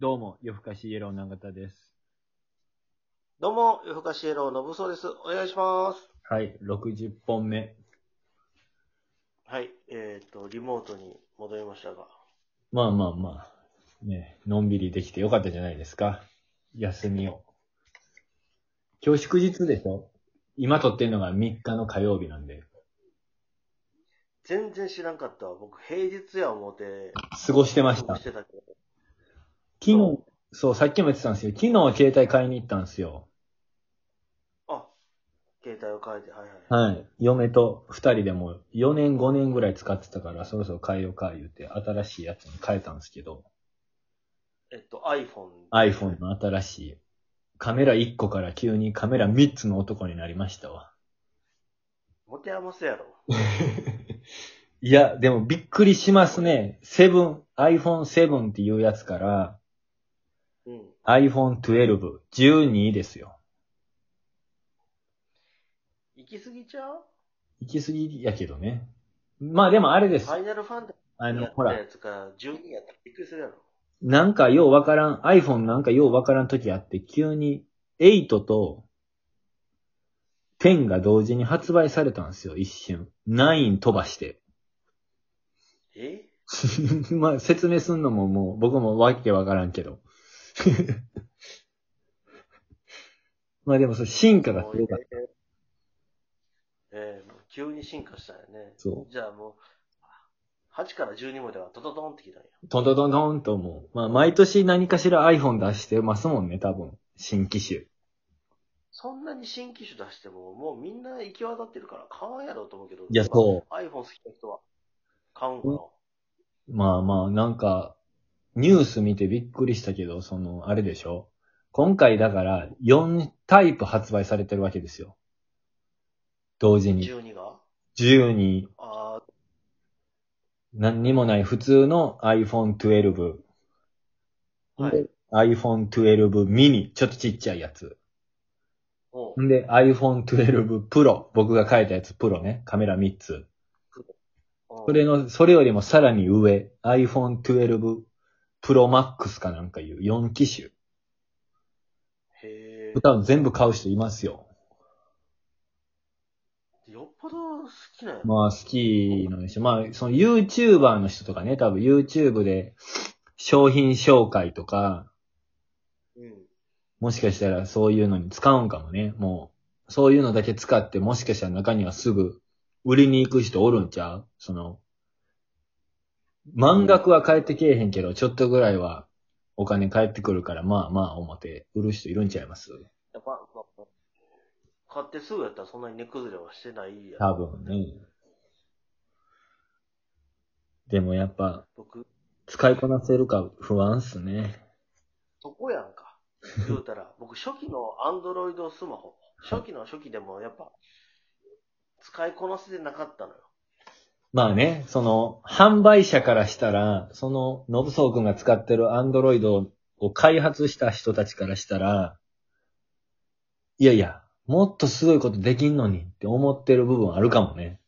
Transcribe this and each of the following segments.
どうも、夜更かしイエロー永田です。どうも、夜更かしイエローのぶそうです。お願いします。はい、60本目。はい、えっ、と、リモートに戻りましたが。まあまあまあ、ね、のんびりできてよかったじゃないですか。休みを。今日祝日でしょ？今撮ってんのが3日の火曜日なんで、全然知らんかったわ。僕、平日や思って、過ごしてました。昨してたけど。日、そう、さっきも言ってたんですよ。昨日携帯買いに行ったんですよ。あ、携帯を変えて、はいはい。はい。嫁と2人でも4年5年ぐらい使ってたから、そろそろ変えようか言って、新しいやつに変えたんですけど、えっと、iPhone。iPhone の新しい。カメラ1個から急にカメラ3つの男になりましたわ。持て余すやろ。いや、でもびっくりしますね。7、iPhone7 っていうやつからうん。iPhone12、12ですよ。行き過ぎちゃう？行き過ぎやけどね。まあでもあれですフ。ァイナルファンタジあの、ーやっほら、たやつが12やったらびっくりするやろ。なんかようわからん、iPhone なんかようわからん時あって、急に8と10が同時に発売されたんですよ、一瞬。9飛ばして。え？まあ、説明すんのももう、僕もわけわからんけど。まあでも、そう、進化がすごかった。えーえーもう急に進化したよね。そじゃあもう、8から12まではトトトンってきたんや。う。トントントントンと思う。まあ、毎年何かしら iPhone 出してますもんね、多分。新機種。そんなに新機種出しても、もうみんな行き渡ってるから買わんやろうと思うけど。いやそう iPhone 好きな人は買うんかな。まあまあ、なんか、ニュース見てびっくりしたけど、その、あれでしょ？今回だから、4タイプ発売されてるわけですよ。同時に。12が？12、あ何にもない普通の iPhone 12。あ、はでい。iPhone 12 mini、ちょっとちっちゃいやつ。んで、iPhone 12 Pro、僕が書いたやつ、プロね、カメラ3つ。それの、それよりもさらに上、iPhone 12 Pro Max かなんかいう4機種。へ多分全部買う人いますよ。え。よっぽど好きなんや。まあ好きなんでしょ。まあ、その YouTuber の人とかね、多分 YouTube で商品紹介とか、うん。もしかしたらそういうのに使うんかもね。もう、そういうのだけ使って、もしかしたら中にはすぐ売りに行く人おるんちゃう？その、満額は返ってけえへんけど、ちょっとぐらいはお金返ってくるから、まあまあ思って売る人いるんちゃいます？やっぱ、まあ買ってすぐやったらそんなに値崩れはしてないや多分ね。でもやっぱ、僕、使いこなせるか不安っすね。そこやんか。言うたら、僕初期のアンドロイドスマホ、初期の初期でもやっぱ、使いこなせてなかったのよ。まあね、その、販売者からしたら、その、のぶそうくんが使ってるアンドロイドを開発した人たちからしたら、いやいや、もっとすごいことできんのにって思ってる部分あるかもね。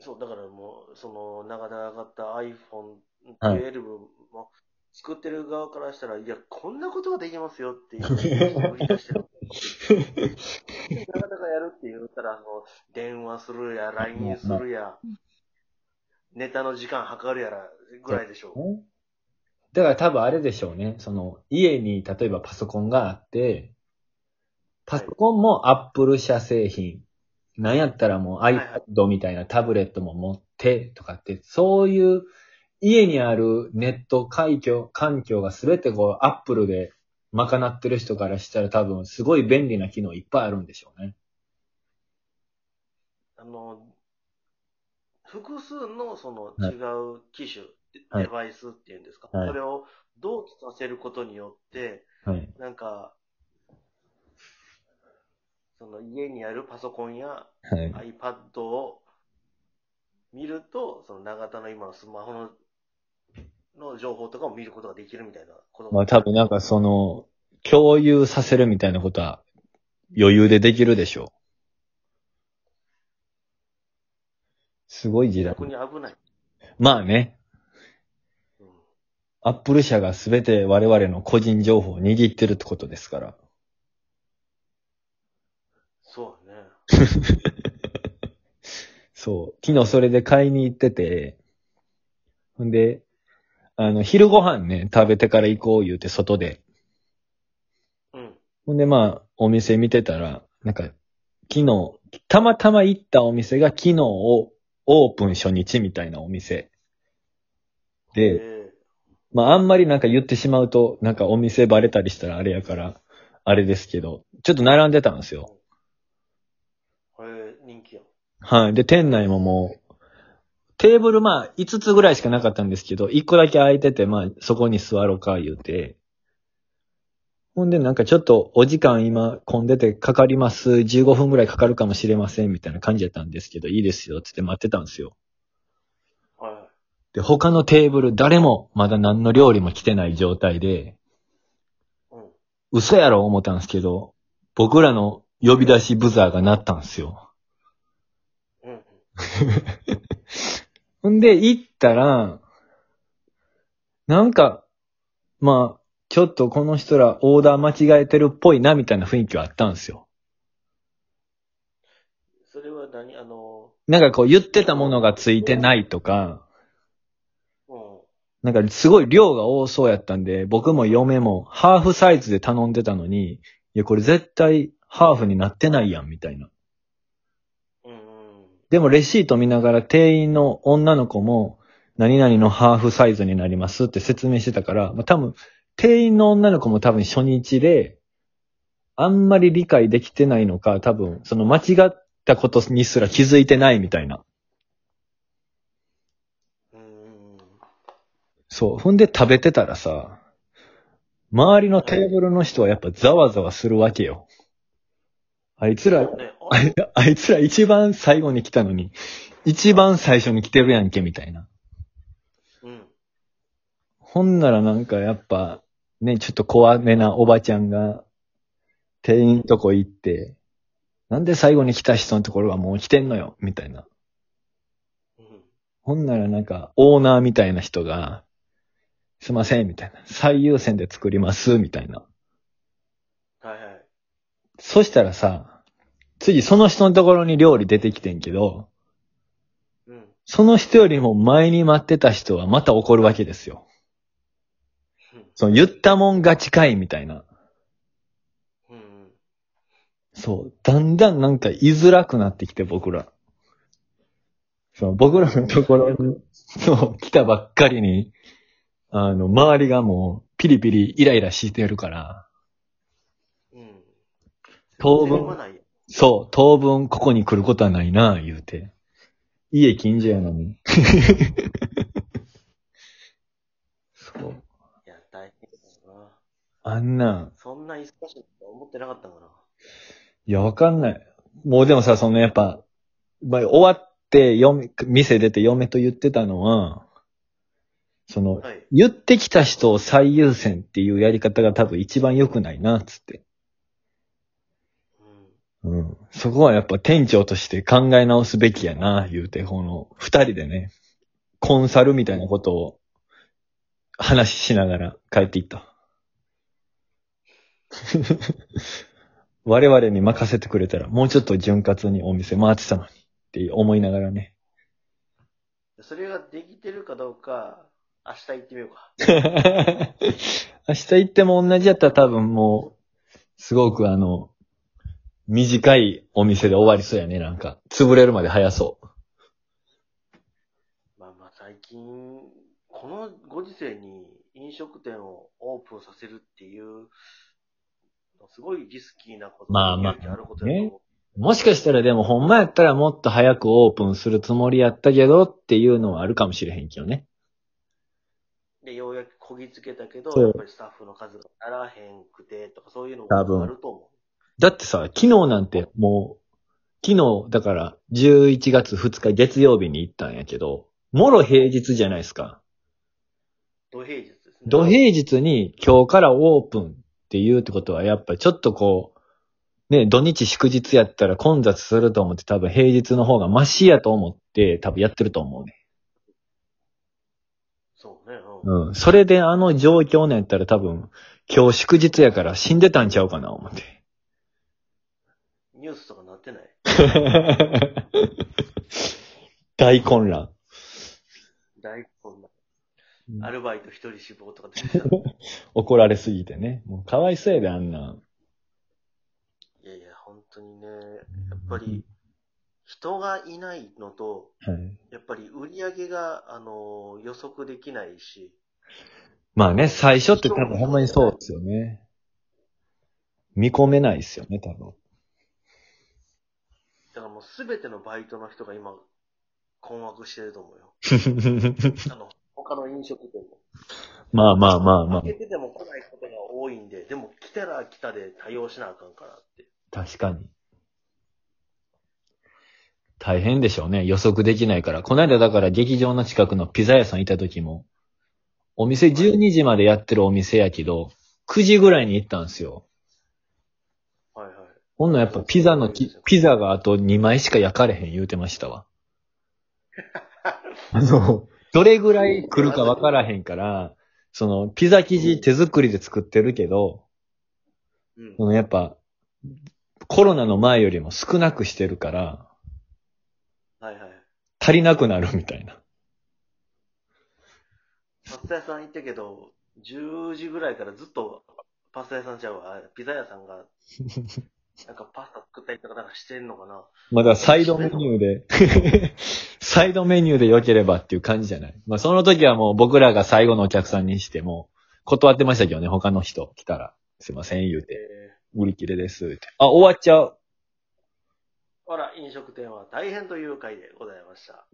そう、だからもう、その、長田が上がった iPhone はい12も、作ってる側からしたら、いや、こんなことができますよっていうのを売り出してる。長田がやるって言ったら、あの、電話するや、LINE するや、ネタの時間計るやら、ぐらいでしょう。だから多分あれでしょうね。その、家に例えばパソコンがあって、パソコンも Apple 社製品。なんやったらもう iPad みたいなタブレットも持ってとかって、そういう家にあるネット環境、環境がすべてこう Apple で賄ってる人からしたら多分すごい便利な機能いっぱいあるんでしょうね。あの、複数のそのはい。違う機種、はい。デバイスっていうんですか、はい。それを同期させることによって、はい。なんか、その家にあるパソコンやはい。iPad を見ると、その長田の今のスマホのの情報とかを見ることができるみたいなこと。まあ多分なんかその、共有させるみたいなことは余裕でできるでしょう。すごい時代。逆に危ない。まあね。うんアップル社が全て我々の個人情報を握ってるってことですから。そうね。そう。昨日それで買いに行ってて、ほんで、あの、昼ご飯ね、食べてから行こう言うて外で。うん。ほんでまあ、お店見てたら、なんか、昨日、たまたま行ったお店が昨日をオープン初日みたいなお店。で、えまああんまりなんか言ってしまうと、なんかお店バレたりしたらあれやから、あれですけど、ちょっと並んでたんですよ。ー、えー、人気やん。はい。で、店内ももう、テーブルまあ5つぐらいしかなかったんですけど、1個だけ空いてて、まあそこに座ろうか言うて、ほんでなんかちょっとお時間今混んでてかかります。15分ぐらいかかるかもしれませんみたいな感じやったんですけど、いいですよつって待ってたんですよ。はいはい。で、他のテーブル誰もまだ何の料理も来てない状態で、うん。嘘やろ思ったんですけど、僕らの呼び出しブザーが鳴ったんですよ。うん。うん。ほんで、行ったら、なんか、まあ、ちょっとこの人らオーダー間違えてるっぽいな、みたいな雰囲気はあったんですよ。それは何？あの、なんかこう言ってたものがついてないとか、うん。なんかすごい量が多そうやったんで、僕も嫁もハーフサイズで頼んでたのに、いやこれ絶対ハーフになってないやん、みたいな。でもレシート見ながら店員の女の子も、何々のハーフサイズになりますって説明してたから、まあ、多分、店員の女の子も多分初日で、あんまり理解できてないのか、多分、その間違ったことにすら気づいてないみたいな。そう。ほんで食べてたらさ、周りのテーブルの人はやっぱざわざわするわけよ。あいつら、あいつら一番最後に来たのに、一番最初に来てるやんけ、みたいな。うん。ほんならなんかやっぱ、ね、ちょっと怖めなおばちゃんが、店員とこ行って、なんで最後に来た人のところがもう来てんのよ、みたいな。うん。ほんならなんか、オーナーみたいな人が、すいません、みたいな。最優先で作ります、みたいな。はいはい。そしたらさ、次その人のところに料理出てきてんけど、うん。その人よりも前に待ってた人はまた怒るわけですよ。うんその言ったもん勝ちかいみたいな。うんうん。そう。だんだんなんか居づらくなってきて僕ら。そう、僕らのところに、そう、来たばっかりに、あの、周りがもう、ピリピリイライラしてるから、うん。当分、そう、当分ここに来ることはないな、言うて。家近所やのに。そう。いや、大変だな。あんなん、そんな忙しいと思ってなかったかな。いや、わかんない。もうでもさ、そのやっぱ、まあ、終わって、嫁、店出て嫁と言ってたのは、その、はい。言ってきた人を最優先っていうやり方が多分一番良くないな、つって。うん。うん。そこはやっぱ店長として考え直すべきやな、言うて、この、二人でね、コンサルみたいなことを話ししながら帰っていった。我々に任せてくれたら、もうちょっと潤滑にお店回ってたのに、って思いながらね。それができてるかどうか、明日行ってみようか。明日行っても同じやったら多分もう、すごくあの、短いお店で終わりそうやね、なんか。潰れるまで早そう。まあまあ最近、このご時世に飲食店をオープンさせるっていう、すごいリスキーなことまあまああることだと思う。もしかしたらでもほんまやったらもっと早くオープンするつもりやったけどっていうのはあるかもしれへんけどね。で、ようやくこぎつけたけど、そうやっぱりスタッフの数が足らへんくてとかそういうの多分もあると思だってさ、昨日なんてもう、昨日だから11月2日月曜日に行ったんやけど、もろ平日じゃないですか。う。土平日ですね。土平日に今日からオープンっていうってことはやっぱりちょっとこう、ね、土日祝日やったら混雑すると思って多分平日の方がマシやと思って多分やってると思うね。そうね。うん。うん。それであの状況のやったら多分、今日祝日やから死んでたんちゃうかな、思って。ニュースとかなってない？大混乱。アルバイト一人死亡とか出てた。怒られすぎてね。もうかわいそうやで、あんなん。いやいや、本当にね、やっぱり、人がいないのと、はい。やっぱり売り上げが、あの、予測できないし、まあね、最初って多分ほんまにそうですよね。見込めないですよね、多分。だからもうすべてのバイトの人が今、困惑してると思うよ。あの、他の飲食店も。まあまあまあまあ開。けてても来ないことが多いんで、でも来たら来たで対応しなあかんからって。確かに。大変でしょうね。予測できないから。この間だから劇場の近くのピザ屋さんいた時も、お店12時までやってるお店やけど、9時ぐらいに行ったんですよ。はいはい。ほんのやっぱピザのき、ピザがあと2枚しか焼かれへん言うてましたわ。あの、どれぐらい来るかわからへんから、その、ピザ生地手作りで作ってるけど、うん。そのやっぱ、コロナの前よりも少なくしてるから、はいはい。足りなくなるみたいな。パスタ屋さん行ったけど、10時ぐらいからずっとパスタ屋さんちゃうわ。あピザ屋さんが、なんかパスタ作ったりとかなんかしてんのかな。まだサイドメニューで、サイドメニューで良ければっていう感じじゃない。まあその時はもう僕らが最後のお客さんにしても、断ってましたけどね、他の人来たら、すいません言うて、え売り切れですって。あ、終わっちゃう。ー、あら、飲食店は大変という回でございました。